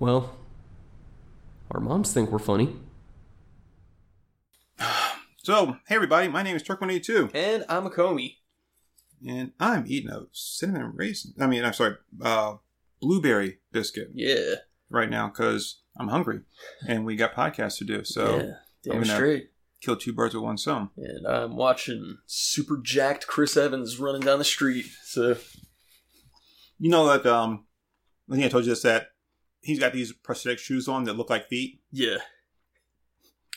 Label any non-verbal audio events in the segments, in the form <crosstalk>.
Well, our moms think we're funny. <sighs> So, hey everybody, my name is Turk182, And I'm a Comey. and I'm eating a cinnamon raisin. I mean, I'm sorry, uh, blueberry biscuit Yeah. right now because I'm hungry, and we got podcasts to do. So, yeah. Damn I'm gonna- straight. kill two birds with one stone. And I'm watching super jacked Chris Evans running down the street. So You know that um, I think I told you this that he's got these prosthetic shoes on that look like feet, yeah.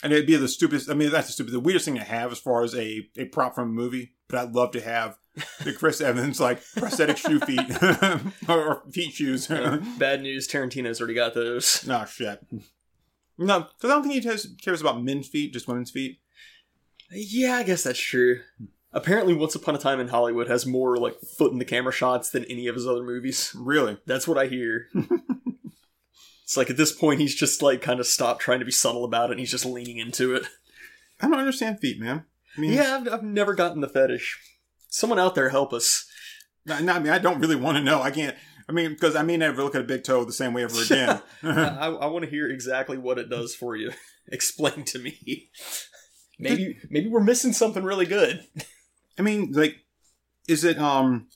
and it'd be the stupidest. I mean, that's the stupid, the weirdest thing to have as far as a a prop from a movie. But I'd love to have the <laughs> Chris Evans like prosthetic shoe feet <laughs> or, feet shoes. Bad news, Tarantino's already got those. <laughs> No shit. No, because I don't think he has, cares about men's feet, just women's feet. Yeah, I guess that's true. Apparently, Once Upon a Time in Hollywood has more like foot in the camera shots than any of his other movies. Really? That's what I hear. It's like at this point he's just like kind of stopped trying to be subtle about it and he's just leaning into it. I don't understand feet, man. I mean, Yeah, I've, I've never gotten the fetish. Someone out there help us. no, no, I mean, I don't really want to know. I can't. I mean, because I may never look at a big toe the same way ever <laughs> again. I, I want to hear exactly what it does for you. <laughs> Explain to me. Maybe maybe we're missing something really good. I mean, like, is it um?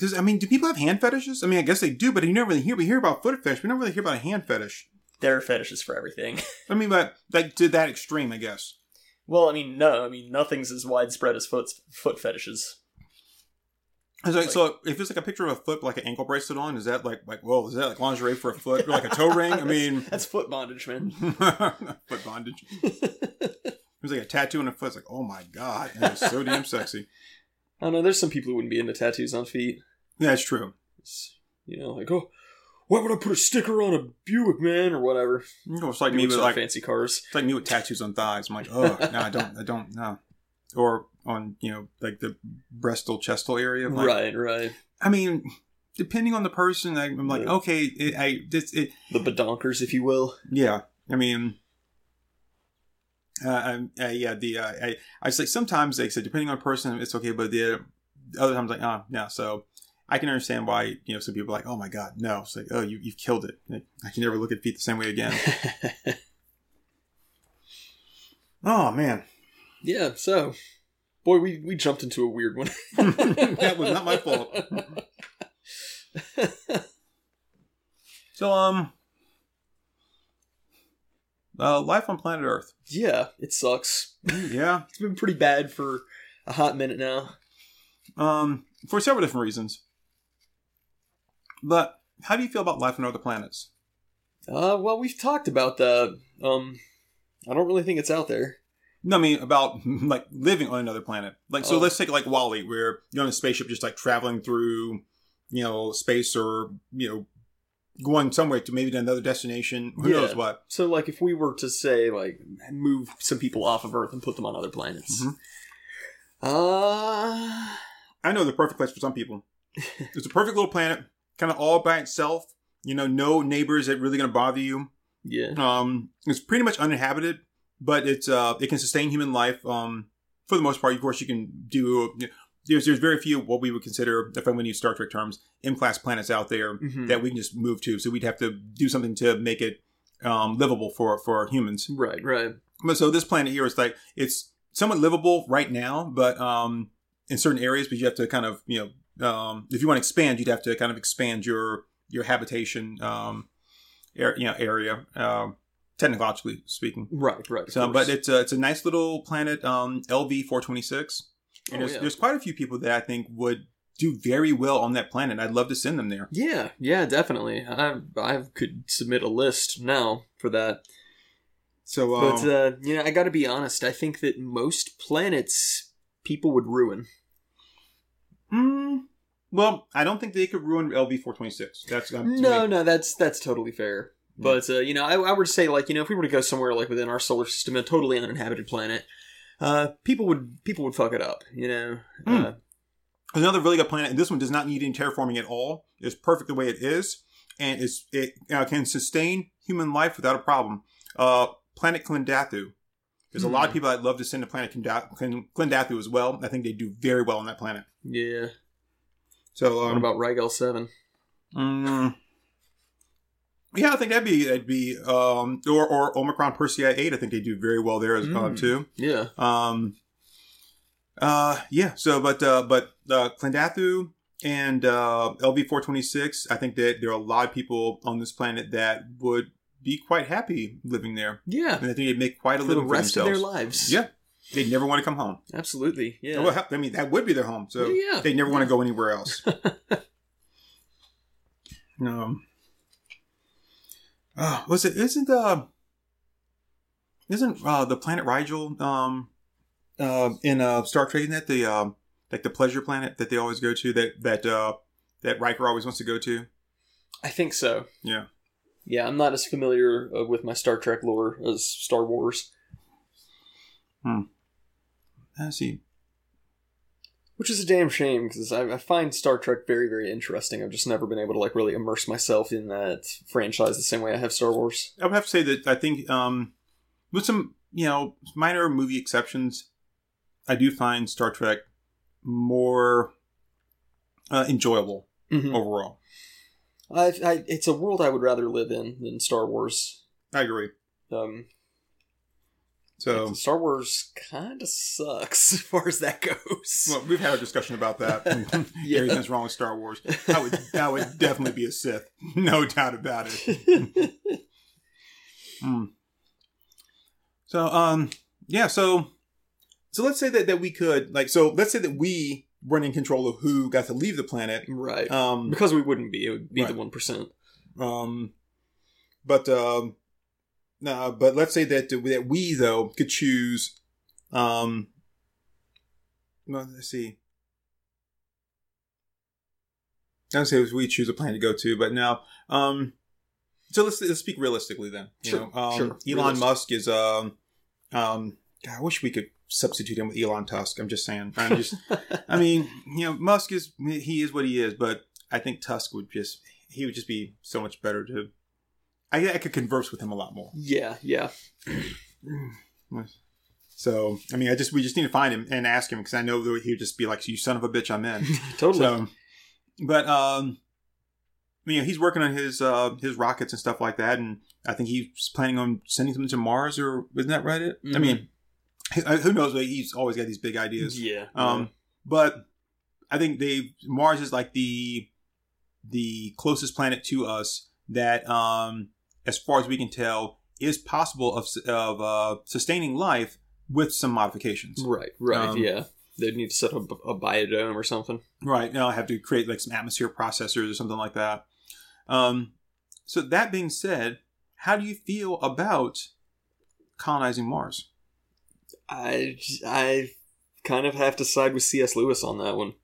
Does I mean, do people have hand fetishes? I mean, I guess they do, but you never really hear. We hear about foot fetish. We never really hear about a hand fetish. There are fetishes for everything. <laughs> I mean, but like to that extreme, I guess. Well, I mean, no, I mean nothing's as widespread as foot foot fetishes. It's like, so if it's like a picture of a foot, like an ankle bracelet on, is that like like whoa? Is that like lingerie for a foot, or like a toe ring? I <laughs> mean, That's foot bondage, man. <laughs> foot bondage. It was like a tattoo on a foot. It's like, oh my god, that is so damn sexy. I don't know. There's some people who wouldn't be into tattoos on feet. That's true. It's, you know, like oh, why would I put a sticker on a Buick, man, or whatever? You know, it's like me with like fancy cars. it's like me with tattoos on thighs. I'm like, oh no, I don't, I don't, no. Or on you know like the breastal chestal area. Like, right, right. I mean, depending on the person, I, I'm like, Yeah. okay, it, I this it, The bedonkers, if you will. yeah. I mean. Uh, um, uh, yeah, the uh, I I was like sometimes they said depending on the person it's okay, but the other times like oh yeah, so I can understand why you know some people are like oh my god no it's like oh you you've killed it Like, I can never look at feet the same way again <laughs> oh man yeah. So, boy, we we jumped into a weird one. <laughs> <laughs> that was not my fault so um uh, life on planet Earth yeah, it sucks. yeah It's been pretty bad for a hot minute now. um for several different reasons but how do you feel about life on other planets Uh, well, we've talked about that. Um, I don't really think it's out there. No, I mean about <laughs> like living on another planet. Like, so Oh. let's take like WALL-E, where you're on a spaceship, just like traveling through, you know, space or you know, going somewhere to maybe to another destination. Who Yeah. knows what? So, like, if we were to say, like, move some people off of Earth and put them on other planets, Mhm. uh, I know the perfect place for some people. <laughs> it's a perfect little planet, kind of all by itself. You know, no neighbors that really going to bother you. yeah, Um, it's pretty much uninhabited, but it's uh, it can sustain human life. Um, for the most part, of course, you can do. There's there's very few what we would consider, if I'm going to use Star Trek terms, M class planets out there Mhm. that we can just move to. So we'd have to do something to make it um, livable for for humans. right, right, But so this planet here is like it's somewhat livable right now, but um, in certain areas, but you have to kind of you know um, if you want to expand, you'd have to kind of expand your your habitation um, air, you know area. Um, technologically speaking. right, right. So, but it's a, it's a nice little planet, um, LV four twenty six, and Oh, there's, yeah. there's quite a few people that I think would do very well on that planet. I'd love to send them there. yeah, yeah, definitely. I I could submit a list now for that. So, um, But uh, you know, I got to be honest. I think that most planets people would ruin. Mm, well, I don't think they could ruin LV four twenty six. That's um, No, no, that's that's totally fair. But uh, you know, I, I would say like you know, if we were to go somewhere like within our solar system, a totally uninhabited planet, uh, people would people would fuck it up. You know, Hmm. uh, another really good planet, and this one does not need any terraforming at all. It's perfect the way it is, and it's, it uh, can sustain human life without a problem. Uh, planet Klendathu. There's a lot of Hmm. people that love to send to planet Klendathu Klen- as well. I think they do very well on that planet. yeah. So, um, what about Rigel Seven? mm, Yeah, I think that'd be that'd be um or or Omicron Persei eight. I think they do very well there as uh, Mm. too. Yeah. Um. Uh. Yeah. So, but uh, but uh, Klendathu and uh, LV four twenty six. I think that there are a lot of people on this planet that would be quite happy living there, Yeah. and I think they'd make quite a For the living for rest of their lives. Yeah, they'd never want to come home. Absolutely. Yeah. Well, I mean, that would be their home, so Yeah, yeah. they'd never want to go anywhere else. <laughs> um, uh, was it? Isn't uh, isn't uh, the planet Rigel um, uh, in uh, Star Trek? Isn't that the um, like the pleasure planet that they always go to? That that uh, that Riker always wants to go to. I think so. Yeah. Yeah, I'm not as familiar uh, with my Star Trek lore as Star Wars, Let's see. which is a damn shame because I, I find Star Trek very, very interesting. I've just never been able to like really immerse myself in that franchise the same way I have Star Wars. I would have to say that I think, um, with some you know minor movie exceptions, I do find Star Trek more uh, enjoyable Mhm. overall. I, I, it's a world I would rather live in than Star Wars. I agree. Um, So, Star Wars kind of sucks <laughs> as far as that goes. well, we've had a discussion about that. Yeah. <laughs> <laughs> Everything's wrong with Star Wars. I would, I would definitely be a Sith, no doubt about it. Hmm. So, um, yeah. So, so let's say that that we could like, so let's say that we weren't control of who got to leave the planet. right. Um, because we wouldn't be. It would be the 1%. Um, but um, no, but let's say that that we though could choose. Um, well, let's see. I don't say we choose a planet to go to, but now, um, so let's let's speak realistically then. You Sure, know, um, sure. Elon Realistic. Musk is um, um. God, I wish we could substitute him with Elon Tusk. I'm just saying. I'm just. <laughs> I mean, you know, Musk is he is what he is, but I think Tusk would just he would just be so much better to. I, I could converse with him a lot more. yeah, yeah. <clears throat> So I mean, I just we just need to find him and ask him because I know that he would just be like, "You son of a bitch, I'm in." <laughs> totally. so, but um, you know, he's working on his uh his rockets and stuff like that, and I think he's planning on sending them to Mars, or isn't that right? It. I Mhm. mean, who knows? He's always got these big ideas. yeah. Um, but I think they Mars is like the the closest planet to us that, um, as far as we can tell, is possible of of uh, sustaining life with some modifications. right, right, um, yeah. They'd need to set up a biodome or something. Right. Now I have to create like some atmosphere processors or something like that. Um, so that being said, how do you feel about colonizing Mars? I, I kind of have to side with C.S. Lewis on that one.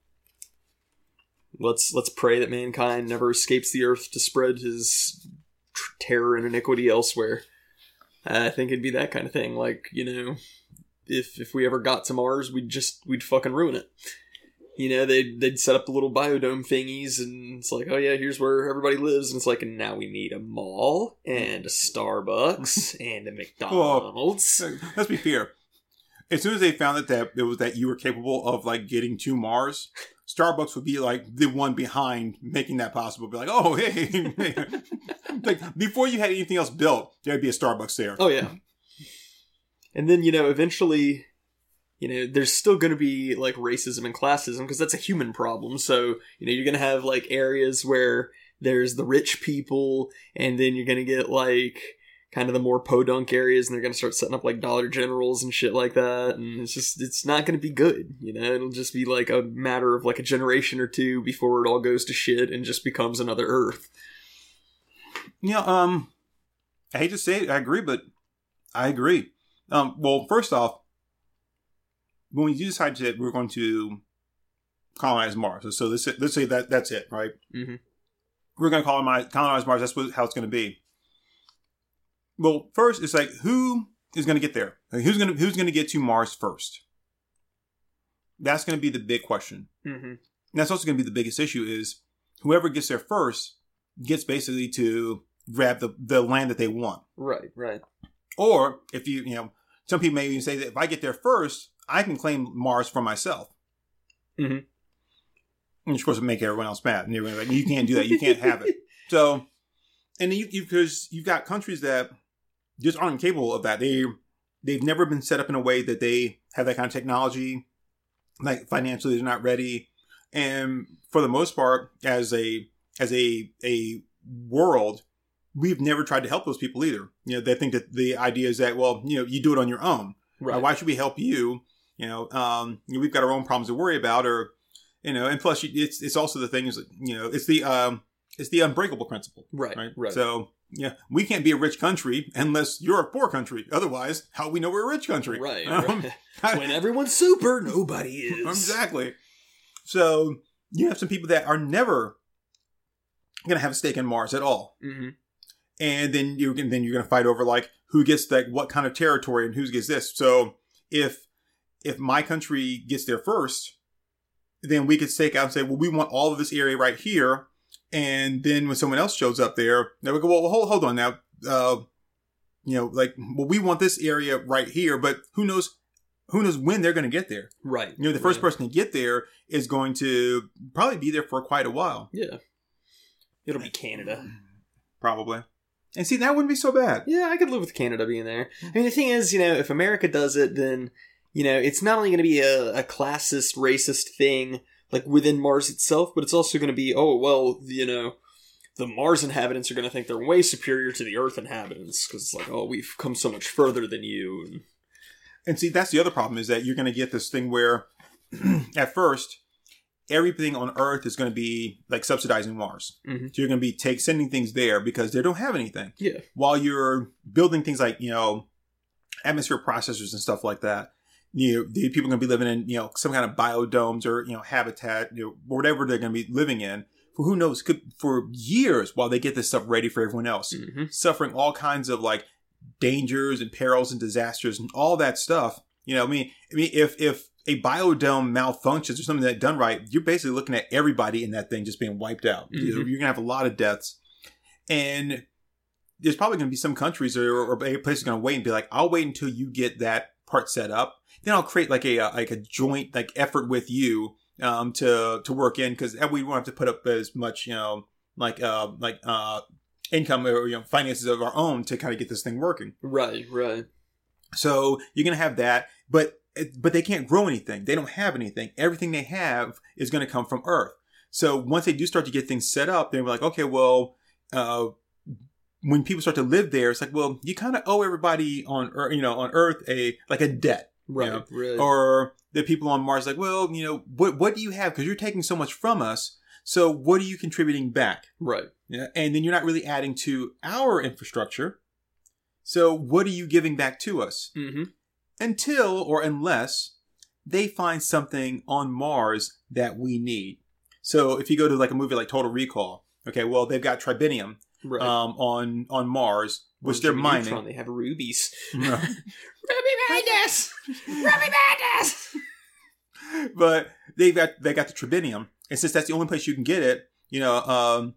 Let's let's pray that mankind never escapes the earth to spread his terror and iniquity elsewhere. I think it'd be that kind of thing. Like you know, if if we ever got to Mars, we'd just we'd fucking ruin it. You know, they'd they'd set up the little biodome thingies, and it's like, oh yeah, here's where everybody lives, and it's like, and now we need a mall and a Starbucks and a <laughs> oh, McDonald's. Let's be fair. As soon as they found that, that it was that you were capable of like getting to Mars, Starbucks would be like the one behind making that possible. Be like, oh hey, <laughs> like before you had anything else built, there'd be a Starbucks there. Oh yeah. And then you know, eventually, you know, there's still going to be like racism and classism because that's a human problem. So you know, you're going to have like areas where there's the rich people, and then you're going to get like kind of the more podunk areas, and they're going to start setting up like Dollar Generals and shit like that. And it's just it's not going to be good. You know, it'll just be like a matter of like a generation or two before it all goes to shit and just becomes another Earth. You know, um, I hate to say it, I agree, but I agree. Um, well, first off, when we do decide that we're going to colonize Mars, so, so let's say, let's say that that's it, right? mm-hmm. We're going to colonize, colonize Mars. That's what, how it's going to be. Well, first, it's like who is going to get there? Like, who's going to who's going to get to Mars first? That's going to be the big question. Mm-hmm. And that's also going to be the biggest issue is whoever gets there first gets basically to grab the, the land that they want. Right. Right. Or if you, you know, some people may even say that if I get there first, I can claim Mars for myself. Mm-hmm. And of course, it make everyone else mad. And everyone's like, you can't do that. You can't have it. <laughs> So, and you because you've got countries that just aren't capable of that. They they've never been set up in a way that they have that kind of technology. Like financially, they're not ready, and for the most part, as a as a a world, we've never tried to help those people either. You know, they think that the idea is that well, you know, you do it on your own. Right. Why should we help you? You know, um, you know, we've got our own problems to worry about, or you know, and plus, it's it's also the thing is, you know, it's the um, it's the unbreakable principle, Right. right? Right. So yeah, we can't be a rich country unless you're a poor country. Otherwise, how we know we're a rich country? right. <laughs> Um, right. when everyone's super, nobody is. exactly. So you have some people that are never going to have a stake in Mars at all, hmm and then you can then you're going to fight over like who gets like what kind of territory and who gets this. So if if my country gets there first, then we could stake out and say, well, we want all of this area right here, and then when someone else shows up there, now we go, well, hold hold on now. Uh, you know, like, well, we want this area right here, but who knows, who knows when they're going to get there? Right. You know, the first person to get there is going to probably be there for quite a while. Yeah. It'll be Canada. Probably. And see, that wouldn't be so bad. Yeah, I could live with Canada being there. I mean, the thing is, you know, if America does it, then, you know, it's not only going to be a, a classist, racist thing, like within Mars itself, but it's also going to be, oh, well, you know, the Mars inhabitants are going to think they're way superior to the Earth inhabitants because it's like, oh, we've come so much further than you. And, And see, that's the other problem is that you're going to get this thing where, <clears throat> at first, everything on Earth is going to be like subsidizing Mars. Mhm. So you're going to be take sending things there because they don't have anything. yeah. While you're building things like you know, atmosphere processors and stuff like that. You know, the people are going to be living in you know some kind of biodomes or you know habitat, you know, whatever they're going to be living in for who knows could for years while they get this stuff ready for everyone else hmm suffering all kinds of like dangers and perils and disasters and all that stuff. You know, I mean, I mean, if if a biodome malfunctions or something that done right, you're basically looking at everybody in that thing just being wiped out. You know, Mhm. You're gonna have a lot of deaths, and there's probably gonna be some countries or, or a place is gonna wait and be like, I'll wait until you get that part set up, then I'll create like a uh, like a joint like effort with you um to to work in because we won't have to put up as much you know like uh like uh income or you know finances of our own to kind of get this thing working. Right, right. So you're gonna have that, but but they can't grow anything. They don't have anything. Everything they have is gonna come from Earth. So once they do start to get things set up, they're like, okay, well, uh, when people start to live there, it's like, well, you kind of owe everybody on Earth, you know, on Earth a like a debt. Right, Yeah. right. Or the people on Mars, like, well, you know, what what do you have? Because you're taking so much from us. So what are you contributing back? right. Yeah, and then you're not really adding to our infrastructure. So what are you giving back to us? hmm Until or unless they find something on Mars that we need. So if you go to like a movie like Total Recall, okay, well they've got tribinium Right. um, on on Mars, which they're mining. Neutron, they have rubies. <laughs> Ruby Madness! Ruby Madness! <laughs> but they've got they got the tribinium, and since that's the only place you can get it, you know, um,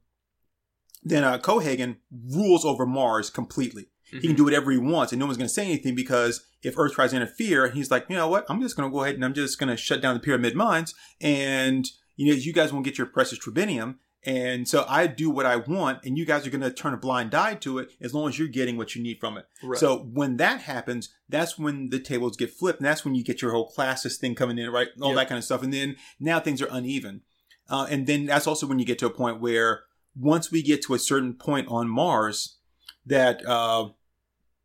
then uh, Cohaagen rules over Mars completely. He can do whatever he wants, and no one's going to say anything because if Earth tries to interfere, he's like, you know what? I'm just going to go ahead and I'm just going to shut down the pyramid mines, and you know, you guys won't get your precious tribinium. And so I do what I want, and you guys are going to turn a blind eye to it as long as you're getting what you need from it. Right. So when that happens, that's when the tables get flipped, and that's when you get your whole classes thing coming in, right? All Yep. that kind of stuff, and then now things are uneven, uh, and then that's also when you get to a point where once we get to a certain point on Mars, that uh,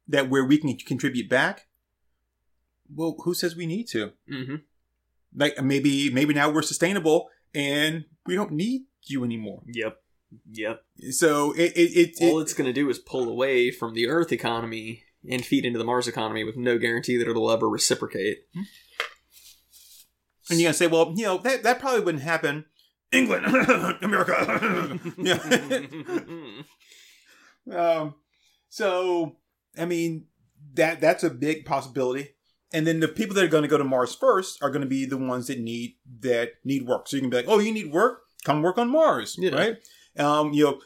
that where we can contribute back. Well, who says we need to? hmm Like maybe maybe now we're sustainable and we don't need you anymore. Yep. Yep. So it it, it, All it it's going to do is pull away from the Earth economy and feed into the Mars economy with no guarantee that it'll ever reciprocate. and you're gonna say, well, you know that that probably wouldn't happen. England, <coughs> America. <laughs> yeah. <laughs> Um, so, I mean, that that's a big possibility. And then the people that are going to go to Mars first are going to be the ones that need that need work. So you can be like, oh, you need work, come work on Mars, Yeah. right? Um, you know,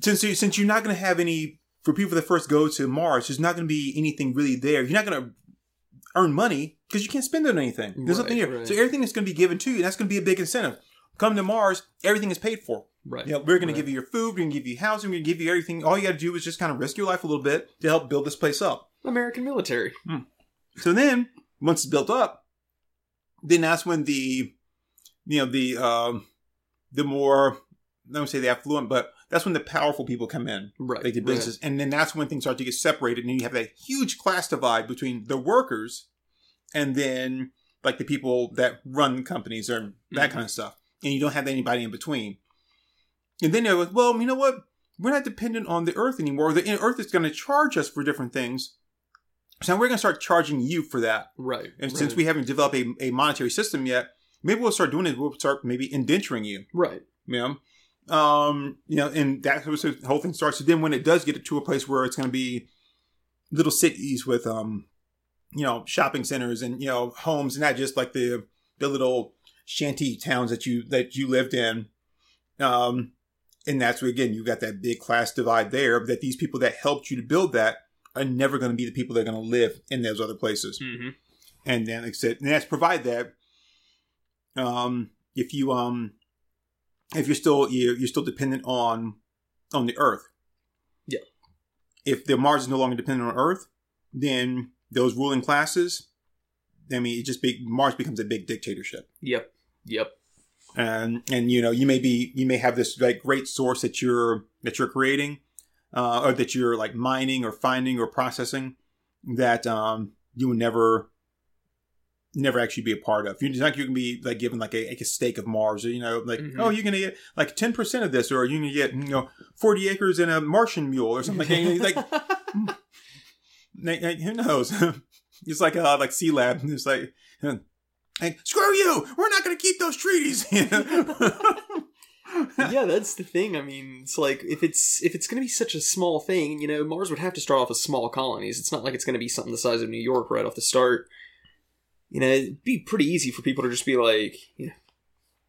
since you, since you're not going to have any for people that first go to Mars, there's not going to be anything really there. You're not going to earn money because you can't spend it on anything. There's nothing here. right. So everything is going to be given to you. That's going to be a big incentive. Come to Mars, everything is paid for. Right. You know, we're going to give you your food, we're going to give you housing, we're going to give you everything. All you got to do is just kind of risk your life a little bit to help build this place up. American military. So then, once it's built up, then that's when the, you know, the um, the more I don't say the affluent, but that's when the powerful people come in, Right. like the businesses, and then that's when things start to get separated, and you have that huge class divide between the workers, and then like the people that run companies or that Mhm. kind of stuff, and you don't have anybody in between. And then they're like, well, you know what? We're not dependent on the Earth anymore. The Earth is going to charge us for different things. So we're going to start charging you for that. Right. And right. since we haven't developed a, a monetary system yet, maybe we'll start doing it. We'll start maybe indenturing you. Right. Know, um, you know, and that's how the whole thing starts. So then, when it does get to a place where it's going to be little cities with, um, you know, shopping centers and you know homes, and not just like the the little shanty towns that you that you lived in, um, and that's where again you got that big class divide there. That these people that helped you to build that are never going to be the people that are going to live in those other places Mm-hmm. and then like I said, and that's provide that um if you um if you're still you're, you're still dependent on on the earth Yeah. if the mars is no longer dependent on earth then those ruling classes i mean it just be mars becomes a big dictatorship Yep. Yep. and and you know you may be you may have this like great source that you're that you're creating uh, or that you're like mining or finding or processing that um you would never never actually be a part of. You're like you can be like given like a, like a stake of Mars, or you know, like Mhm. oh you're gonna get like ten percent of this, or you're gonna get you know forty acres and a Martian mule or something like that. You know, like like, who knows? <laughs> it's like uh like Sealab. It's like. <laughs> Like, screw you! We're not going to keep those treaties. <laughs> yeah, that's the thing. I mean, it's like if it's if it's going to be such a small thing, you know, Mars would have to start off as small colonies. It's not like it's going to be something the size of New York right off the start. You know, it'd be pretty easy for people to just be like, you know,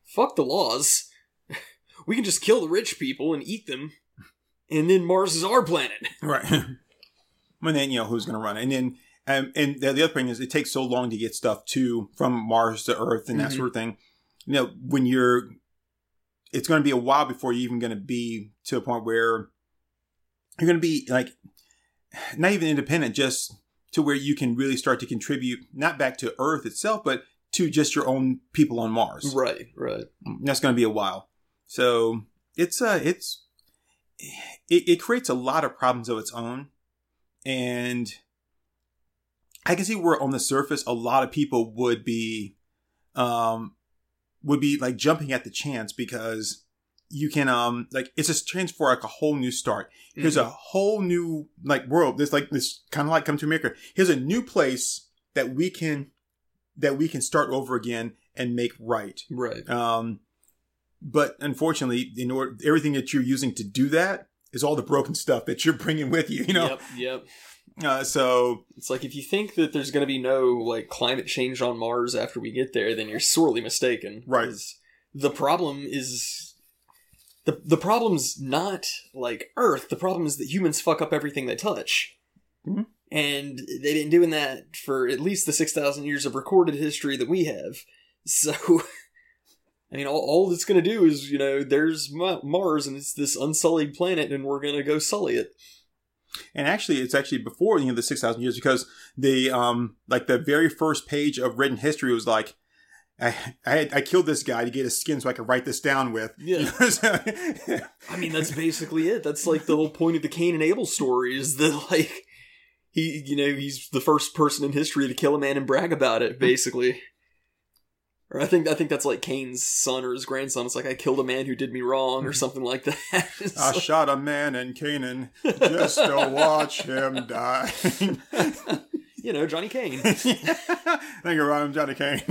fuck the laws. <laughs> We can just kill the rich people and eat them, and then Mars is our planet. <laughs> Right. <laughs> and then you know who's going to run it, and then um, and the, the other thing is it takes so long to get stuff to from Mars to Earth and that Mhm. sort of thing. You know, when you're, it's going to be a while before you're even going to be to a point where you're going to be like not even independent, just to where you can really start to contribute not back to Earth itself, but to just your own people on Mars. Right, right. That's going to be a while. So it's uh it's it, it creates a lot of problems of its own, and I can see where on the surface a lot of people would be um would be like jumping at the chance because you can um like it's a chance for like a whole new start. Here's a whole new like world. There's like this kind of like come to America. Here's a new place that we can that we can start over again and make right. right. Um, but unfortunately, in order, everything that you're using to do that is all the broken stuff that you're bringing with you. You know, Yep, yep. uh, so It's like if you think that there's going to be no like climate change on Mars after we get there, then you're sorely mistaken. Right. The problem is the the problem's not like Earth. The problem is that humans fuck up everything they touch. Mhm. And they've been doing that for at least the 6,000 years of recorded history that we have. <laughs> So, I mean, all, all it's going to do is, you know, there's Mars and it's this unsullied planet and we're going to go sully it. and actually, it's actually before you know the six thousand years because the um like the very first page of written history was like. I I, had, I killed this guy to get his skin so I could write this down with. <laughs> Yeah. I mean, that's basically it. That's like the whole point of the Cain and Abel story is that like he, you know, he's the first person in history to kill a man and brag about it, basically. Or I think I think that's like Cain's son or his grandson. It's like I killed a man who did me wrong or mm-hmm. something like that. <laughs> It's I like- shot a man in Canaan just to watch him <laughs> die. You know, Johnny Kane. <laughs> Thank you, Ryan Johnny Kane. <laughs>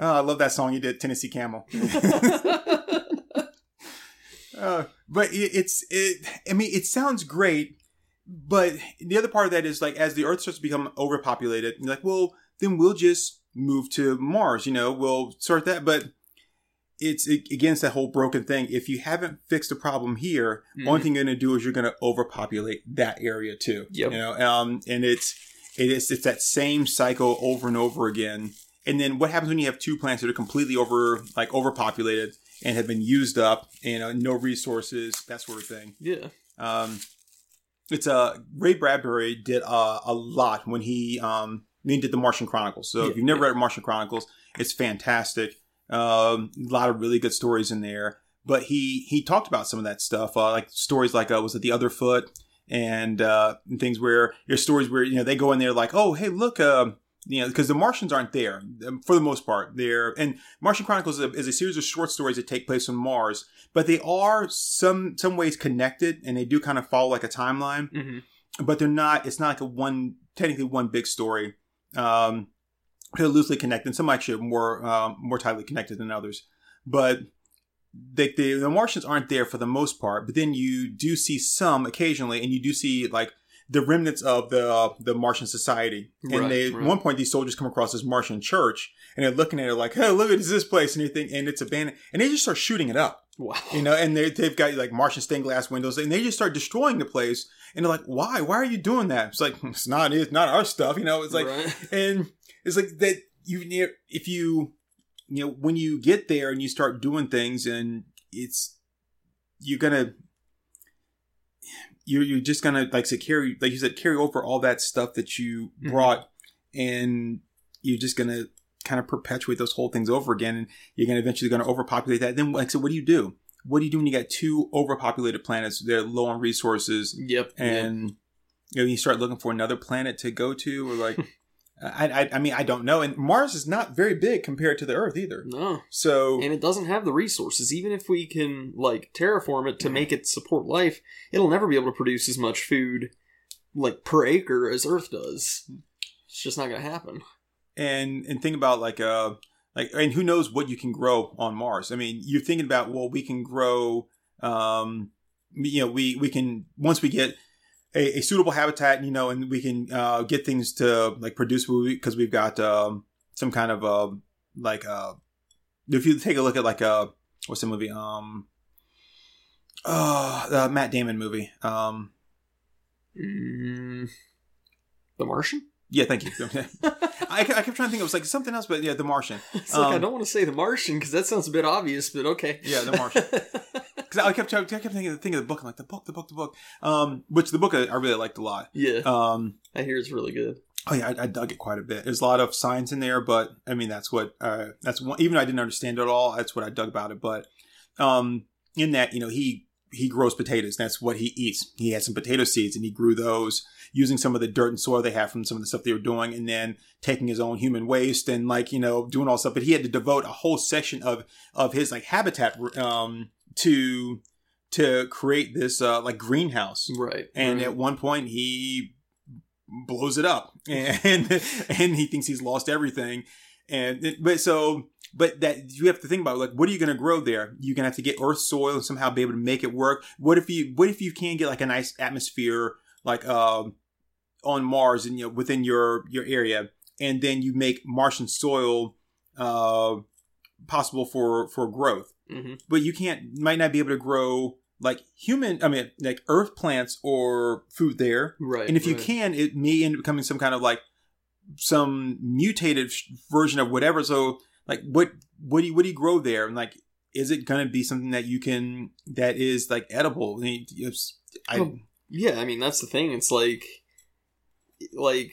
oh, I love that song you did, Tennessee Camel. Uh, <laughs> but it, it's it. I mean, it sounds great, but the other part of that is like as the Earth starts to become overpopulated, you're like, well, then we'll just move to Mars. You know, we'll sort that. But it's against that whole broken thing. If you haven't fixed the problem here, one Mhm. thing you're going to do is you're going to overpopulate that area too. Yep. You know, um, and it's it is it's that same cycle over and over again. and then what happens when you have two planets that are completely over like overpopulated and have been used up, you know, no resources, that sort of thing. Yeah. Um, it's uh Ray Bradbury did uh, a lot when he um he did the Martian Chronicles. So if you've never read Martian Chronicles, it's fantastic. Um, a lot of really good stories in there. But he he talked about some of that stuff, uh, like stories like uh, was it the other foot? And uh, and things where there's stories where you know they go in there like oh hey look um you know because the Martians aren't there um, for the most part. They're and Martian Chronicles is a, is a series of short stories that take place on Mars but they are some some ways connected and they do kind of follow like a timeline hmm but they're not it's not like a one technically one big story. Um they're loosely connected some actually are more um, more tightly connected than others but they, the the martians aren't there for the most part but then you do see some occasionally and you do see like the remnants of the the martian society and Right, they right. at one point these soldiers come across this martian church and they're looking at it like hey look at this place and everything and it's abandoned and they just start shooting it up Wow. you know, and they, they've got like Martian stained glass windows, and they just start destroying the place. And they're like, "Why? Why are you doing that?" It's like it's not it's not our stuff, you know. It's like, Right. and it's like that. You ne- if you you know when you get there and you start doing things, and it's you're gonna you're you're just gonna like say carry like you said carry over all that stuff that you Mhm. brought, and you're just gonna kind of perpetuate those whole things over again, and you're gonna eventually gonna overpopulate that. Then like so, what do you do? What do you do when you got two overpopulated planets? They're low on resources, Yep. and you know you start looking for another planet to go to, or like. <laughs> I, I I mean I don't know, and Mars is not very big compared to the Earth either. no. So And it doesn't have the resources. Even if we can like terraform it to make it support life, it'll never be able to produce as much food like per acre as Earth does. It's just not gonna happen. and and think about like uh like and who knows what you can grow on Mars. I mean, you're thinking about well, we can grow um you know, we we can once we get a, a suitable habitat, you know, and we can uh get things to like produce because we've got um some kind of uh like uh if you take a look at like uh what's the movie um uh the Matt Damon movie um Mm, the Martian? Yeah thank you <laughs> I, I kept trying to think it was like something else but yeah The Martian <laughs> It's like I Um, don't want to say the Martian because that sounds a bit obvious, but okay. Yeah, The Martian. <laughs> Because I kept I kept thinking, thinking of the book. I'm like the book, the book, the book. Um, which the book I, I really liked a lot. yeah, Um, I hear it's really good. oh yeah, I, I dug it quite a bit. There's a lot of science in there, but I mean that's what uh, that's one. Even though I didn't understand it all, that's what I dug about it. But um, in that, you know, he he grows potatoes. That's what he eats. He had some potato seeds, and he grew those using some of the dirt and soil they have from some of the stuff they were doing, and then taking his own human waste and like you know doing all stuff. But he had to devote a whole section of of his like habitat um, to to create this uh, like greenhouse. Right. And right. at one point, he blows it up, <laughs> and and he thinks he's lost everything. And it- but so but that you have to think about like what are you going to grow there? You're going to have to get earth soil and somehow be able to make it work. What if you what if you can get like a nice atmosphere like um on Mars and you know within your your area, and then you make Martian soil uh possible for for growth Mhm. but you can't might not be able to grow like human i mean like earth plants or food there Right. and if you can it may end up becoming some kind of like some mutated version of whatever so like what what do you what do you grow there and like is it going to be something that you can that is like edible I, mean, Oh, Yeah, I mean that's the thing. It's like, like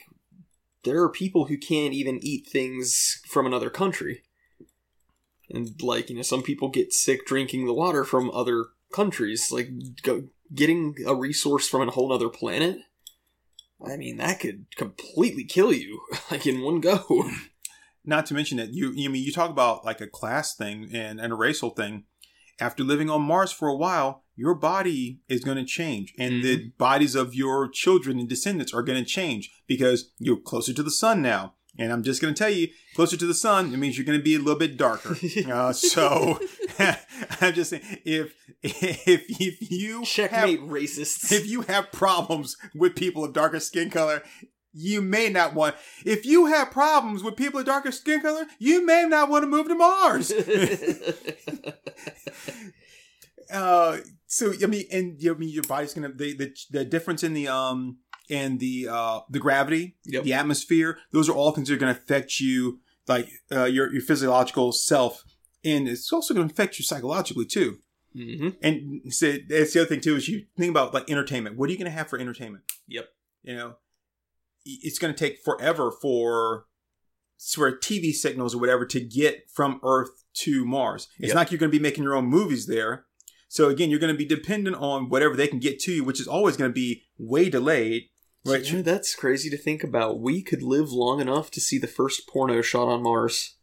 there are people who can't even eat things from another country, and like you know, some people get sick drinking the water from other countries. Like go, getting a resource from a whole other planet. I mean, that could completely kill you, <laughs> like in one go. <laughs> not to mention that you you mean you talk about like a class thing and, and a racial thing. After living on mars for a while your body is going to change and the bodies of your children and descendants are going to change because you're closer to the sun now. And i'm just going to tell you closer to the sun it means you're going to be a little bit darker. <laughs> Uh, so <laughs> i'm just saying if if if you have Checkmate, racists. if you have problems with people of darker skin color, you may not want. If you have problems with people of darker skin color, you may not want to move to Mars. <laughs> <laughs> uh, so I mean, and you I mean, your body's gonna the, the the difference in the um and the uh the gravity, Yep. the atmosphere. Those are all things that are gonna affect you like uh, your your physiological self, and it's also going to affect you psychologically too. hmm And so that's the other thing too is you think about like entertainment. What are you going to have for entertainment? Yep. You know, it's going to take forever for for TV signals or whatever to get from Earth to Mars. It's Yep. not like you're going to be making your own movies there. So again, you're going to be dependent on whatever they can get to you, which is always going to be way delayed. Right? That's crazy to think about. We could live long enough to see the first porno shot on Mars.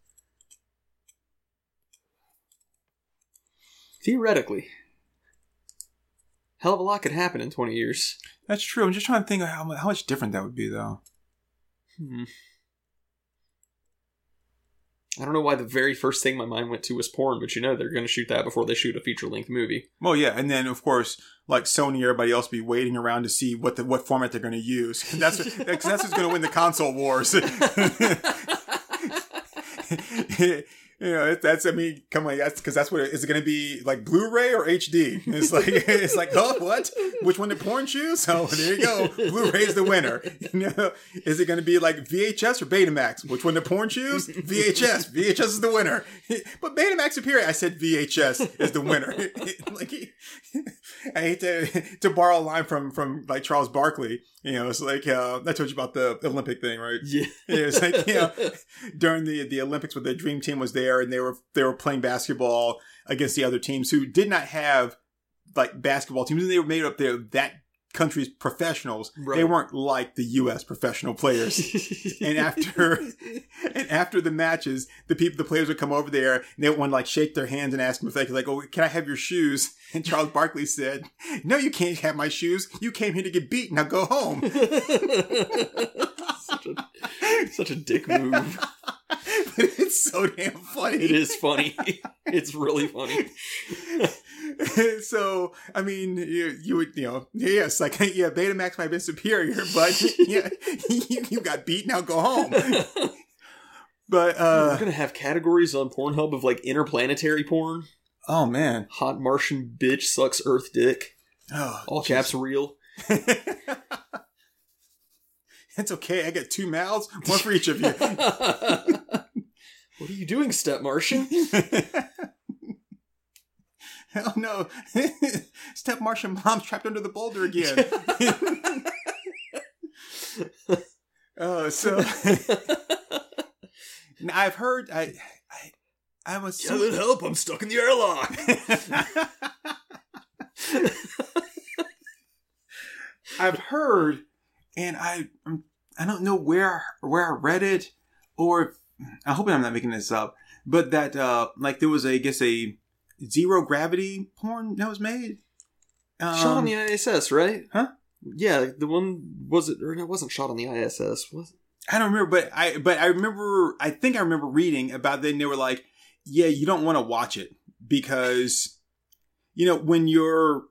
Theoretically. Hell of a lot could happen in 20 years. That's true. I'm just trying to think of how, how much different that would be, though. Hmm. I don't know why the very first thing my mind went to was porn, but you know they're going to shoot that before they shoot a feature length movie. Well, yeah, and then of course, like Sony, everybody else be waiting around to see what the what format they're going to use. <laughs> That's that's, that's who's going to win the console wars. <laughs> <laughs> you know, that's I mean, come on, that's because that's what is it going to be like Blu-ray or HD? It's like <laughs> it's like oh what? Which one did porn choose? So there you go, Blu-ray's the winner. You know, is it going to be like VHS or Betamax? Which one did porn choose? VHS. VHS is the winner. But Betamax Superior, I said VHS is the winner. <laughs> like <laughs> I hate to to borrow a line from from like Charles Barkley. You know, it's like uh, I told you about the Olympic thing, right? Yeah. <laughs> It's like you <laughs> know, during the the Olympics, where the dream team was there, and they were they were playing basketball against the other teams who did not have like basketball teams, and they were made up there that country's professionals. They weren't like the U.S. professional players. <laughs> And after and after the matches, the people, the players would come over there and they would want to like shake their hands and ask them if they could like, oh, can I have your shoes? <laughs> And Charles Barkley said, no, you can't have my shoes. You came here to get beat. Now go home. <laughs> such, a, such a dick move. but <laughs> it's so damn funny. It is funny. It's really funny. so I mean, you, you would you know yes, like yeah, Betamax might have been superior, but yeah, you, you got beat. Now go home. But uh, We're gonna have categories on Pornhub of like interplanetary porn, oh man, hot Martian bitch sucks Earth dick, oh, all caps real. <laughs> it's okay. I got two mouths, one for each of you. <laughs> what are you doing, step Martian? <laughs> oh no, Step Martian mom's trapped under the boulder again. Oh, so I've heard I I I was so Kevin, help! I'm stuck in the airlock. <laughs> I've heard, and I I'm, I don't know where where I read it, or I hope I'm not making this up, but that uh like there was a I guess a zero gravity porn that was made. Um, shot on the ISS, right? Huh? Yeah, the one was it or it wasn't shot on the ISS. Was it? I don't remember, but I but I remember I think I remember reading about and they were like, yeah, you don't want to watch it because you know when you're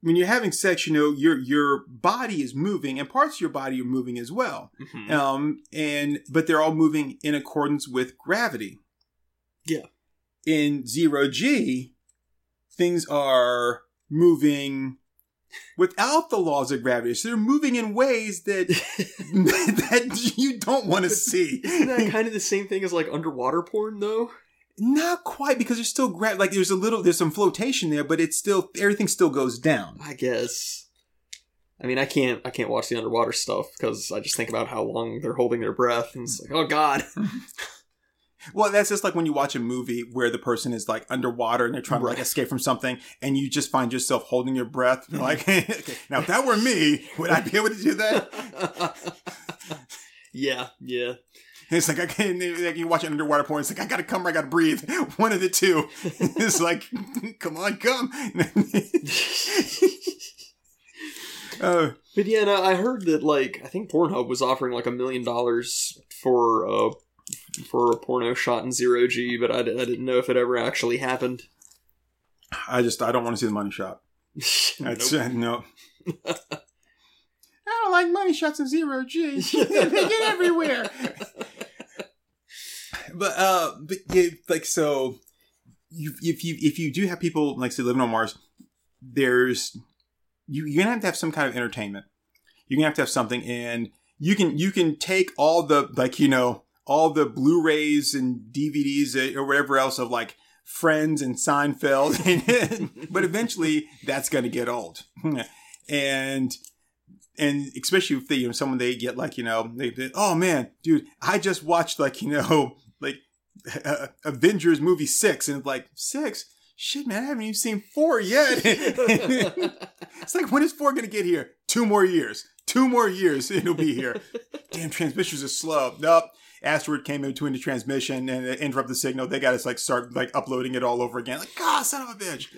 when you're having sex, you know your your body is moving and parts of your body are moving as well. Mhm. Um and but they're all moving in accordance with gravity. Yeah. In zero G, things are moving without the laws of gravity. So they're moving in ways that <laughs> that you don't want to see. Isn't that kind of the same thing as like underwater porn, though? Not quite because there's still gra- like there's a little there's some flotation there, but it's still everything still goes down. I guess. I mean, I can't. I can't watch the underwater stuff because I just think about how long they're holding their breath, and it's like, oh god. <laughs> Well, that's just like when you watch a movie where the person is like underwater and they're trying to like escape from something, and you just find yourself holding your breath. You're like, <laughs> okay, now if that were me, would I be able to do that? <laughs> yeah, yeah. It's like I can't. Like you watch an underwater porn. It's like I gotta come. or I gotta breathe. <laughs> One of the two. It's like, come on, come. uh, But yeah, no, I heard that like I think Pornhub was offering like a million dollars for uh for a porno shot in zero G, but I didn't know if it ever actually happened. I just I don't want to see the money shot. <laughs> That's Nope. uh, <laughs> no. <laughs> I don't like money shots in zero G. they get everywhere. but uh, but yeah, like so, you if you if you do have people like say living on Mars, there's you you're gonna have to have some kind of entertainment. You're gonna have to have something, and you can you can take all the like you know all the Blu-rays and DVDs uh, or whatever else of like Friends and Seinfeld, <laughs> but eventually that's going to get old, <laughs> and and especially if they you know someone they get like you know they, they oh man dude I just watched like you know <laughs> like uh, Avengers movie six and like six shit man I haven't even seen four yet. it's like when is four going to get here? Two more years. Two more years it'll be here. Damn transmissions are slow. Nope asteroid came in between the transmission and it interrupted the signal. They got to like start like uploading it all over again. Like, ah, son of a bitch.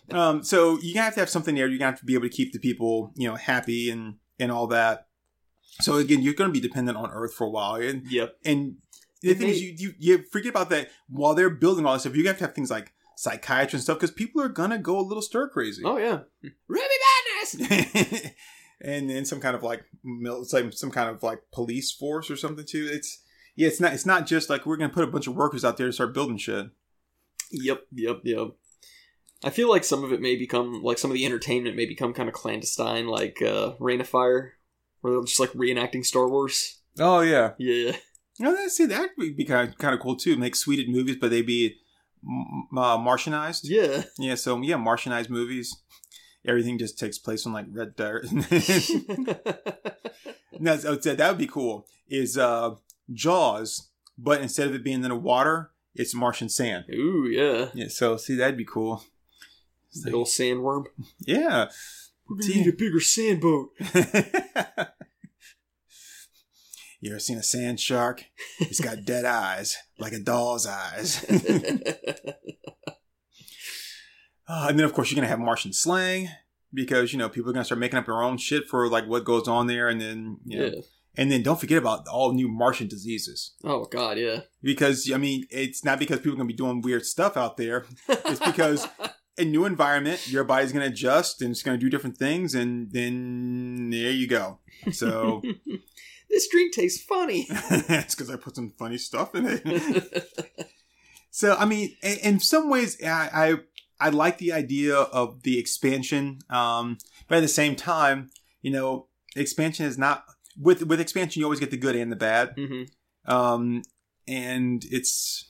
<laughs> um, so you have to have something there. You have to be able to keep the people, you know, happy and and all that. So again, you're going to be dependent on Earth for a while, and Yep. and the thing is, you, you you forget about that while they're building all this stuff. You have to have things like psychiatry and stuff because people are gonna go a little stir crazy. Oh yeah. Ruby Madness. <laughs> and then some kind of like it's like some kind of like police force or something too. It's yeah, it's not it's not just like we're gonna put a bunch of workers out there to start building shit. Yep, yep, yep. I feel like some of it may become like some of the entertainment may become kind of clandestine, like uh, Reign of Fire, where they're just like reenacting Star Wars. Oh yeah, Yeah, no, that see that would be kind of, kind of cool too. Make Swedish movies, but they'd be m- uh, Martianized. yeah. Yeah, so yeah, Martianized movies. Everything just takes place on like red dirt. <laughs> <laughs> no, so that would be cool. Is uh Jaws, but instead of it being in the water, it's Martian sand. Ooh, yeah. Yeah, so see that'd be cool. It's Big like- old sandworm. yeah. We're gonna need a bigger sand boat. <laughs> you ever seen a sand shark? It's got dead <laughs> eyes, like a doll's eyes. <laughs> Uh, and then, of course, you're gonna have Martian slang because you know people are gonna start making up their own shit for like what goes on there, and then you know, yeah. And then don't forget about all new Martian diseases Oh God, yeah. because I mean it's not because people are gonna be doing weird stuff out there. It's because <laughs> a new environment, your body's gonna adjust and it's gonna do different things, and then there you go. So <laughs> this drink tastes funny. <laughs> it's because I put some funny stuff in it. So I mean, in, some ways, I, I I like the idea of the expansion, um, but at the same time, you know, expansion is not with with expansion. You always get the good and the bad, hmm um, and it's.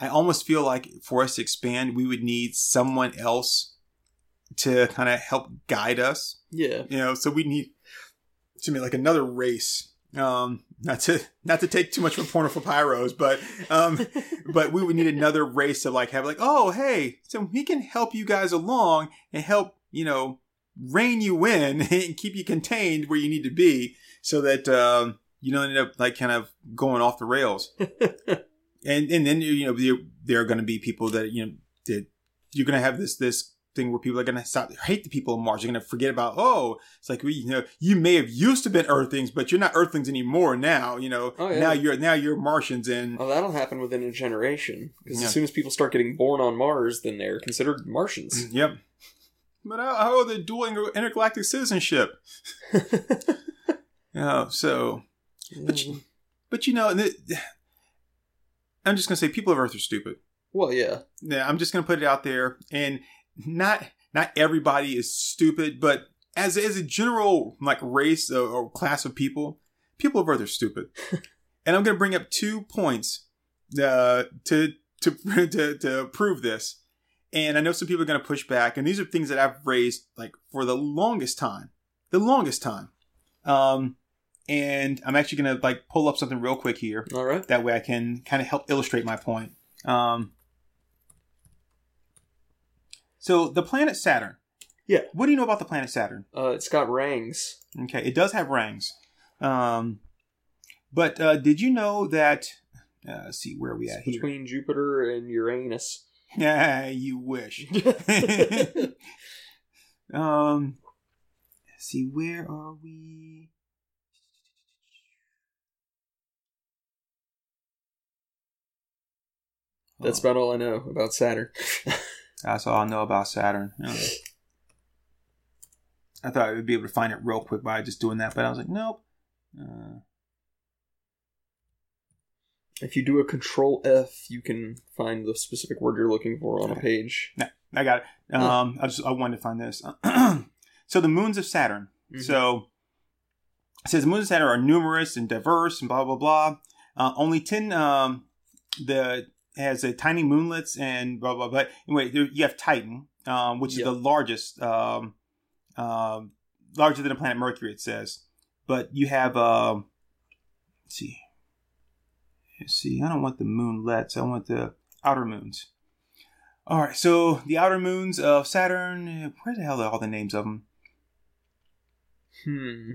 I almost feel like for us to expand, we would need someone else to kind of help guide us Yeah. you know so we need to me like another race um not to not to take too much from porno for pyros but um <laughs> but we would need another race to like have like oh hey so we can help you guys along and help you know rein you in <laughs> and keep you contained where you need to be so that um you don't end up like kind of going off the rails <laughs> and and then you know there, there are going to be people that you know that you're going to have this this thing where people are going to stop hate the people of Mars. You're going to forget about oh, it's like we you know you may have used to been Earthlings, but you're not Earthlings anymore now. You know Oh, yeah. now you're now you're Martians and Well, that'll happen within a generation because Yeah. as soon as people start getting born on Mars, then they're considered Martians. yep. But are they dueling intergalactic citizenship? <laughs> Yeah, so But you- but you know, I'm just gonna say people of Earth are stupid. well, yeah, Yeah, I'm just gonna put it out there, and not not everybody is stupid, but as as a general like race or, or class of people, people of Earth are stupid. <laughs> and I'm gonna bring up two points uh, to to <laughs> to to prove this. And I know some people are gonna push back, and these are things that I've raised like for the longest time, the longest time. Um, and I'm actually gonna like pull up something real quick here. all right. That way I can kind of help illustrate my point. Um, so the planet Saturn. Yeah. What do you know about the planet Saturn? Uh, it's got rings. Okay, it does have rings. Um, but uh, did you know that? Uh, let's see where are we at It's here. between Jupiter and Uranus. Yeah, <laughs> you wish. <laughs> <laughs> um, let's see where are we? That's about all I know about Saturn. <laughs> That's all I know about Saturn. Yeah. I thought I would be able to find it real quick by just doing that, but I was like, nope. Uh, if you do a Control F, you can find the specific word you're looking for on a page. I got it. Um, I just I wanted to find this. <clears throat> so the moons of Saturn. Mhm. So it says the moons of Saturn are numerous and diverse and blah blah blah. Uh, only ten. Um, the has a tiny moonlets and blah blah blah. Anyway, there, you have Titan, um, which is the largest, um, um, larger than the planet Mercury. It says, but you have. Um, let's see. Let's see. I don't want the moonlets. I want the outer moons. All right. So the outer moons of Saturn. Where the hell are all the names of them? Hmm.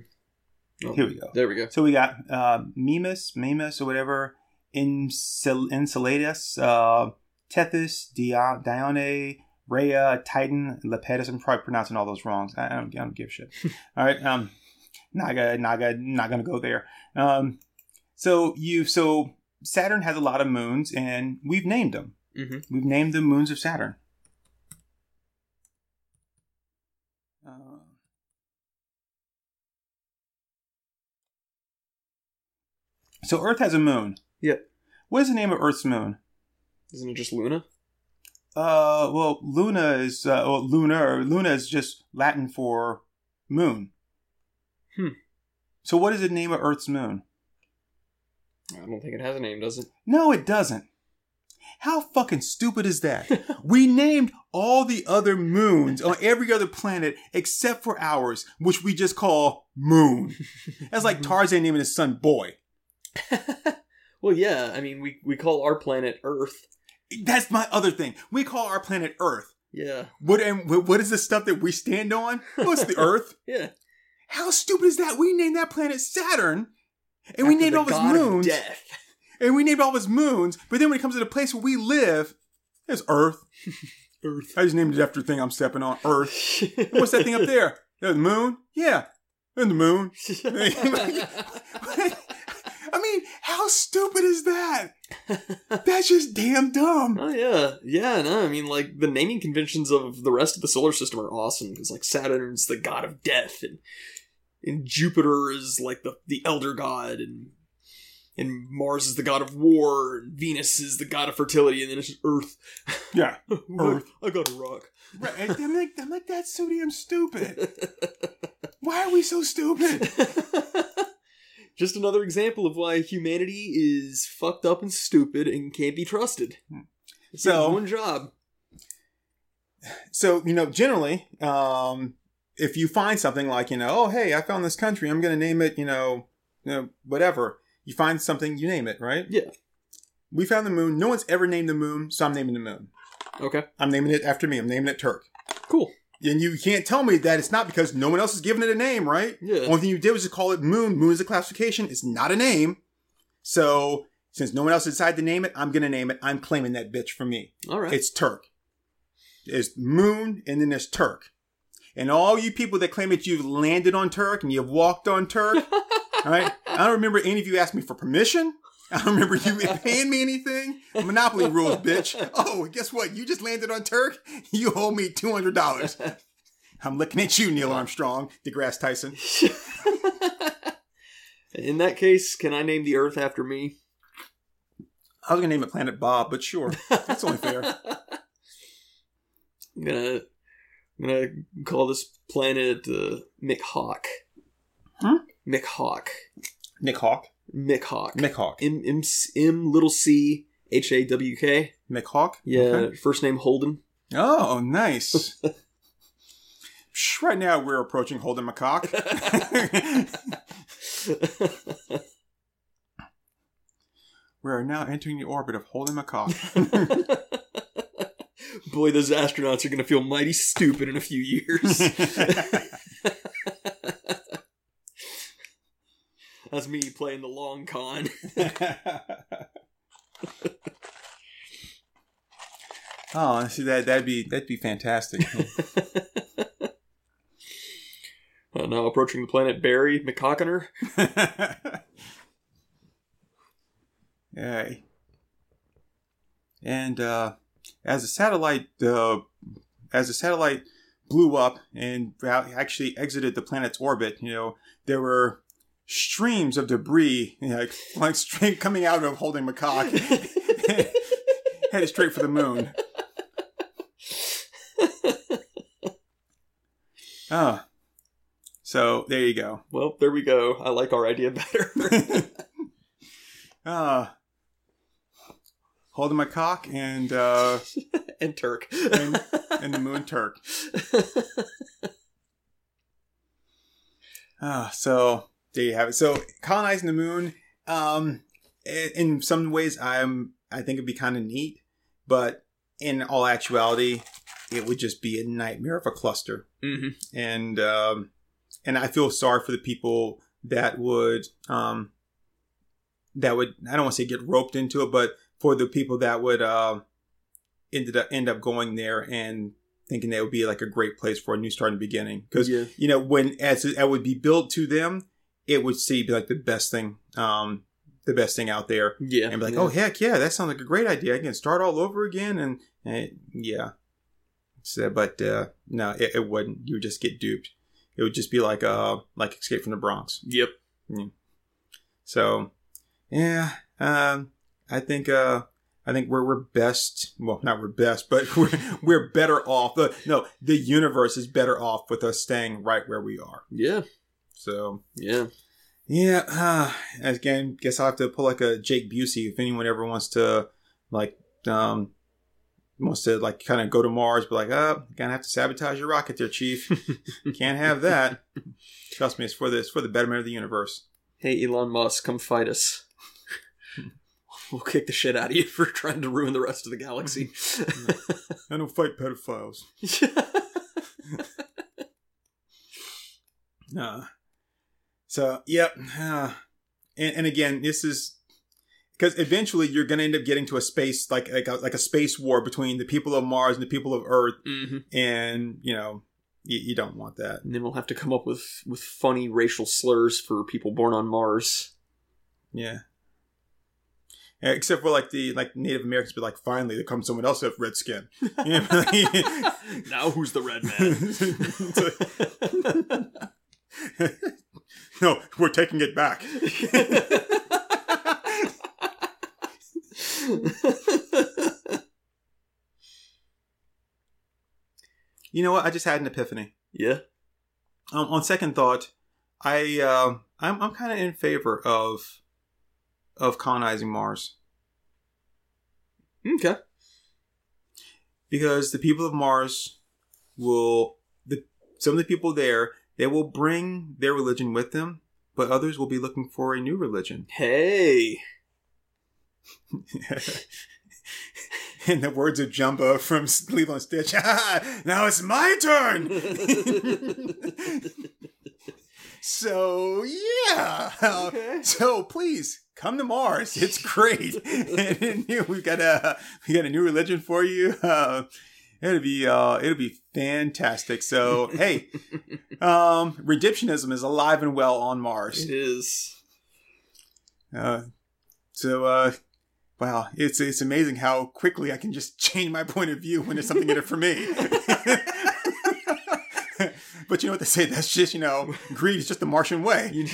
Oh, Here we go. There we go. So we got uh, Mimas, Mimas, or whatever, Encel- Enceladus, uh, Tethys, Dione, Rhea, Titan, Lepidus. I'm probably pronouncing all those wrong. I I don't, I don't give a shit. <laughs> all right, um, Naga, Naga, not gonna go there. Um, so you, so Saturn has a lot of moons, and we've named them. hmm We've named the moons of Saturn. Uh, so Earth has a moon. Yep. What is the name of Earth's moon? Isn't it just Luna? Uh, well, Luna is uh, well, lunar. Luna is just Latin for moon. Hmm. So, what is the name of Earth's moon? I don't think it has a name, does it? No, it doesn't. How fucking stupid is that? <laughs> we named all the other moons on every other planet except for ours, which we just call Moon. That's like <laughs> Tarzan naming his son Boy. <laughs> well, yeah. I mean, we we call our planet Earth. That's my other thing. We call our planet Earth. Yeah. What and what is the stuff that we stand on? What's the <laughs> Earth? Yeah. How stupid is that? We named that planet Saturn, and we After named the all his moons, Death. and we named all his moons. But then when it comes to the place where we live, there's Earth. <laughs> Earth. I just named it after the thing I'm stepping on. Earth. <laughs> What's that thing up there? The moon? Yeah. And the moon. I mean, how stupid is that? That's just damn dumb. Oh yeah, yeah. No, I mean like the naming conventions of the rest of the solar system are awesome because like Saturn's the god of death, and and Jupiter is like the the elder god, and and Mars is the god of war, and Venus is the god of fertility, and then it's Earth. Yeah. <laughs> Earth. I got a rock. Right. I'm like, I'm like, that's so damn stupid. <laughs> Why are we so stupid? <laughs> Just another example of why humanity is fucked up and stupid and can't be trusted. It's So- one job. So, you know, generally, um, if you find something like, you know, oh, hey, I found this country, I'm going to name it, you know, you know, whatever. You find something, you name it, right? Yeah. We found the moon. No one's ever named the moon, so I'm naming the moon. Okay. I'm naming it after me. I'm naming it Turk. Cool. And you can't tell me that it's not because no one else has given it a name, right? Yeah. Only thing you did was just call it Moon. Moon is a classification. It's not a name. So since no one else decided to name it, I'm gonna name it. I'm claiming that bitch for me. All right. It's Turk. It's Moon, and then there's Turk. And all you people that claim that you've landed on Turk and you've walked on Turk, <laughs> all right? I don't remember any of you asked me for permission. <laughs> I don't remember you paying me anything. Monopoly rules, bitch. Oh, guess what? You just landed on Turk. You owe me two hundred dollars. <laughs> I'm looking at you, Neil Armstrong, DeGrasse Tyson. <laughs> In that case, can I name the Earth after me? I was gonna name it Planet Bob, but sure, that's only fair. I'm gonna, I'm gonna call this planet uh, Mick Hawk. Hmm? Mick Hawk. Nick Hawk, Mick Hawk. Mick Hawk, M M M little C H A W K. Mick Hawk. Yeah. Okay. First name Holden. Oh, nice. <laughs> Right now, we're approaching Holden McCock. <laughs> we are now entering the orbit of Holden McCock. <laughs> Boy, those astronauts are gonna feel mighty stupid in a few years. That's me playing the long con. <laughs> oh, see that that'd be that'd be fantastic. <laughs> Uh, now approaching the planet Barry McCockiner. <laughs> Yay. And uh, as the satellite, uh, as the satellite blew up and actually exited the planet's orbit, you know, there were streams of debris, you know, like, <laughs> coming out of holding McCock, <laughs> headed straight for the moon. Oh, so there you go. Well, there we go. I like our idea better. uh, <laughs> holding my cock and uh, and Turk. and, and the Moon Turk. Ah, so there you have it. So colonizing the moon. Um, in some ways, I'm I think it'd be kind of neat, but in all actuality, it would just be a nightmare of a cluster. hmm And um, and I feel sorry for the people that would um that would I don't want to say get roped into it, but for the people that would uh, ended up end up going there and thinking that would be like a great place for a new start in the beginning because yeah. you know when as it would be built to them it would see be like the best thing um the best thing out there Yeah. and be like yeah. oh heck yeah that sounds like a great idea i can start all over again and, and yeah so but uh no it, it wouldn't you would just get duped it would just be like uh like escape from the bronx Yep. so yeah um i think uh I think we're we're best. Well, not we're best, but <laughs> we're we're better off. The, no, the universe is better off with us staying right where we are. Yeah. So Yeah. yeah, <sighs> uh, again, guess I'll have to pull like a Jake Busey if anyone ever wants to like um wants to like kind of go to Mars, but like, oh, gonna have to sabotage your rocket there, Chief. <laughs> Can't have that. Trust me, it's for this for the betterment of the universe. Hey, Elon Musk, come fight us. <laughs> we'll kick the shit out of you for trying to ruin the rest of the galaxy. <laughs> I don't fight pedophiles. Uh, so yep, and and again, this is because eventually you're going to end up getting to a space like like a, like a space war between the people of Mars and the people of Earth, hmm and you know you, you don't want that. And then we'll have to come up with with funny racial slurs for people born on Mars. Yeah. Yeah, Except for like the like Native Americans, be like, finally, there comes someone else with red skin. <laughs> <laughs> You know, like- now who's the red man? <laughs> <laughs> no, we're taking it back. <laughs> You know what? I just had an epiphany. yeah. Um, on second thought, I uh, I'm I'm kind of in favor of of colonizing Mars Okay. because the people of Mars will the some of the people there they will bring their religion with them, but others will be looking for a new religion. <laughs> Hey. In the words of Jumba from Lilo and Stitch, <laughs> now it's my turn. <laughs> so yeah, Okay. so please come to Mars. It's great. and we've got a we've got a new religion for you. Uh, it'll be uh, it'll be fantastic. So hey, <laughs> um, redemptionism is alive and well on Mars. It is. Uh, so, uh, wow, it's it's amazing how quickly I can just <laughs> change my point of view when there's something in it for me. <laughs> but you know what they say? That's just you know, greed is just the Martian way.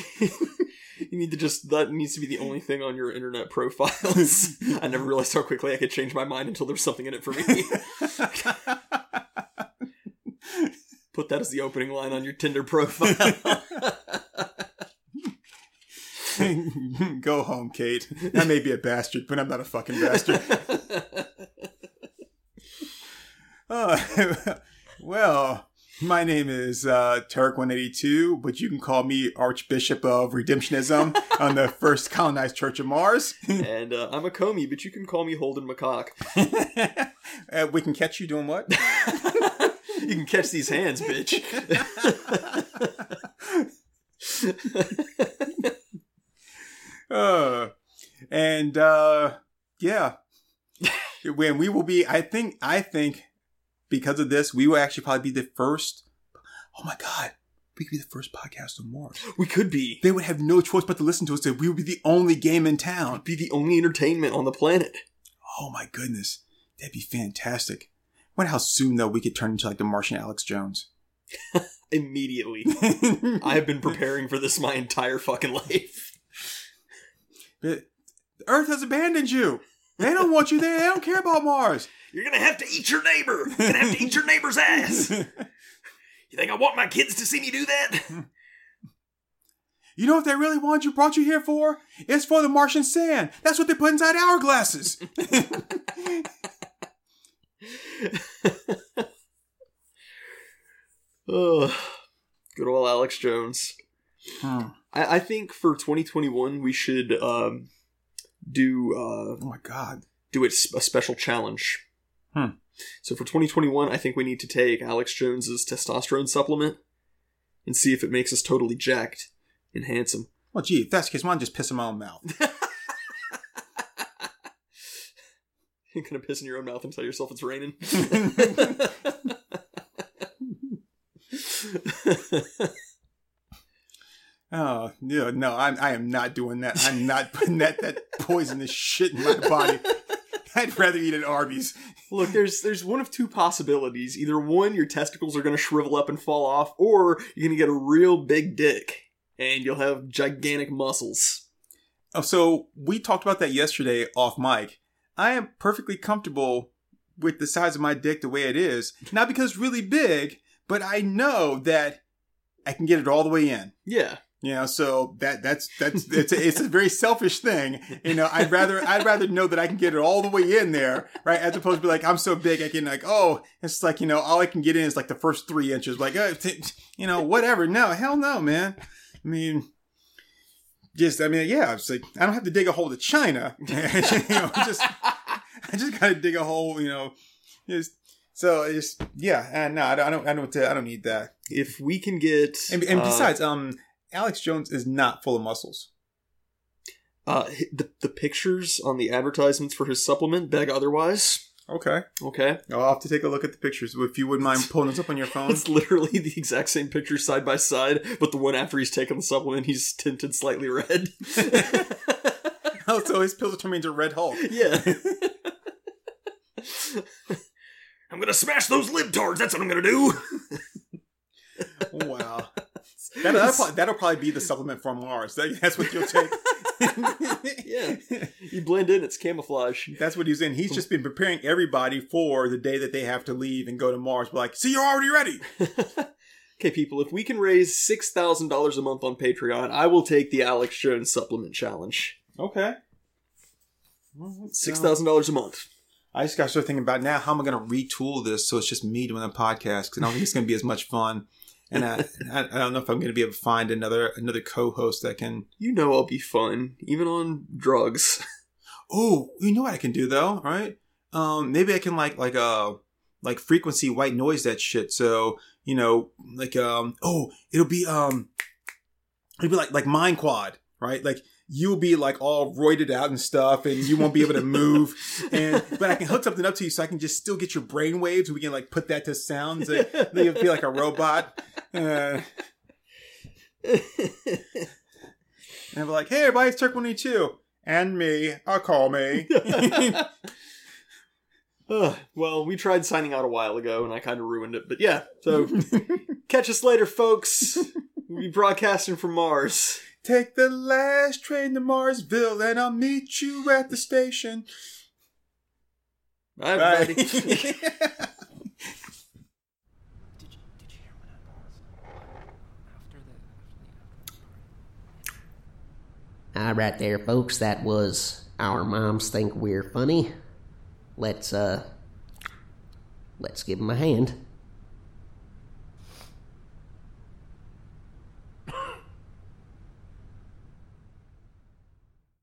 <laughs> You need, to just that needs to be the only thing on your internet profiles. <laughs> I never realized how quickly I could change my mind until there's something in it for me. <laughs> Put that as the opening line on your Tinder profile. Go home, Kate. I may be a bastard, but I'm not a fucking bastard. Uh, well, my name is uh, Turk182, but you can call me Archbishop of Redemptionism <laughs> on the First Colonized Church of Mars. <laughs> and uh, I'm a Comey, but you can call me Holden McCock. <laughs> uh, we can catch you doing what? you can catch these hands, bitch. Uh, and uh, yeah, when we will be, I think, I think because of this, we will actually probably be the first. Oh my god, we could be the first podcast on Mars. we could be. They would have no choice but to listen to us. We would be the only game in town. Be the only entertainment on the planet. Oh my goodness, that'd be fantastic. Wonder how soon though we could turn into like the Martian Alex Jones. <laughs> Immediately. <laughs> I have been preparing for this my entire fucking life. But the Earth has abandoned you. They don't want you there. They don't care about Mars. You're gonna have to eat your neighbor. You're gonna have to eat your neighbor's ass. <laughs> You think I want my kids to see me do that? You know what they really want you brought you here for? It's for the Martian sand. That's what they put inside hourglasses. <laughs> Ugh. Good old Alex Jones. Hmm. I, I think for 2021 we should um, do uh, Oh my god. do it a special challenge. Hmm. So for 2021, I think we need to take Alex Jones's testosterone supplement and see if it makes us totally jacked and handsome. Well, gee, if that's the case, why just piss in my own mouth? <laughs> You're gonna piss in your own mouth and tell yourself it's raining. <laughs> Oh, yeah, no, I'm, I am not doing that. I'm not putting that, that poisonous shit in my body. I'd rather eat at Arby's. <laughs> Look, there's there's one of two possibilities. Either one, your testicles are gonna shrivel up and fall off, or you're gonna get a real big dick and you'll have gigantic muscles. Oh, so we talked about that yesterday off mic. I am perfectly comfortable with the size of my dick the way it is. Not because it's really big, but I know that I can get it all the way in. Yeah. You know, so that that's that's it's a, it's a very selfish thing. You know, I'd rather I'd rather know that I can get it all the way in there, right? As opposed to be like I'm so big I can like oh it's like you know all I can get in is like the first three inches. Like uh, t- you know whatever. No, hell no, man. I mean, just I mean yeah, it's like I don't have to dig a hole to China. <laughs> you know, just I just gotta dig a hole. You know, just so it's yeah. And no, I don't I don't I don't, I don't need that. If we can get And, and uh, besides, um, Alex Jones is not full of muscles. uh, the the pictures on the advertisements for his supplement beg otherwise. Okay. Okay, I'll have to take a look at the pictures if you wouldn't mind pulling those up on your <laughs> phone. it's literally the exact same picture side by side, but the one after he's taken the supplement, he's tinted slightly red. oh, so his pills turn me into Red Hulk. yeah. <laughs> I'm gonna smash those libtards. That's what I'm gonna do. Wow. <laughs> That'll, that'll, probably, <laughs> that'll probably be the supplement from Mars. That, that's what you'll take. <laughs> Yeah. you blend in. It's camouflage. That's what he's in. He's just been preparing everybody for the day that they have to leave and go to Mars. But like, see, you're already ready. okay, people. If we can raise six thousand dollars a month on Patreon, I will take the Alex Jones supplement challenge. Okay. Six thousand dollars a month. I just got to start thinking about now how am I going to retool this so it's just me doing a podcast because I don't think it's going to be as much fun, and I, I don't know if I'm going to be able to find another another co-host that can. You know I'll be fun, even on drugs. <laughs> Oh, you know what I can do though, right? Um, maybe I can like like uh like frequency white noise that shit. So you know, like um oh, it'll be um it'll be like like mind quad, right? Like you'll be like all roided out and stuff and you won't be able to <laughs> move and but I can hook something up to you so I can just still get your brain waves. We can like put that to sounds. Like, then you'll feel like a robot. Uh, and be like, hey everybody, it's Turk 182. And me. I'll call me. Ugh, <laughs> <sighs> well, we tried signing out a while ago, and I kind of ruined it. But yeah, so <laughs> catch us later, folks. We'll be broadcasting from Mars. Take the last train to Marsville and I'll meet you at the station. Bye, Bye. everybody. Did you, did you hear when I paused? After the, after the All right, there, folks. That was our moms think we're funny. Let's uh, let's give them a hand.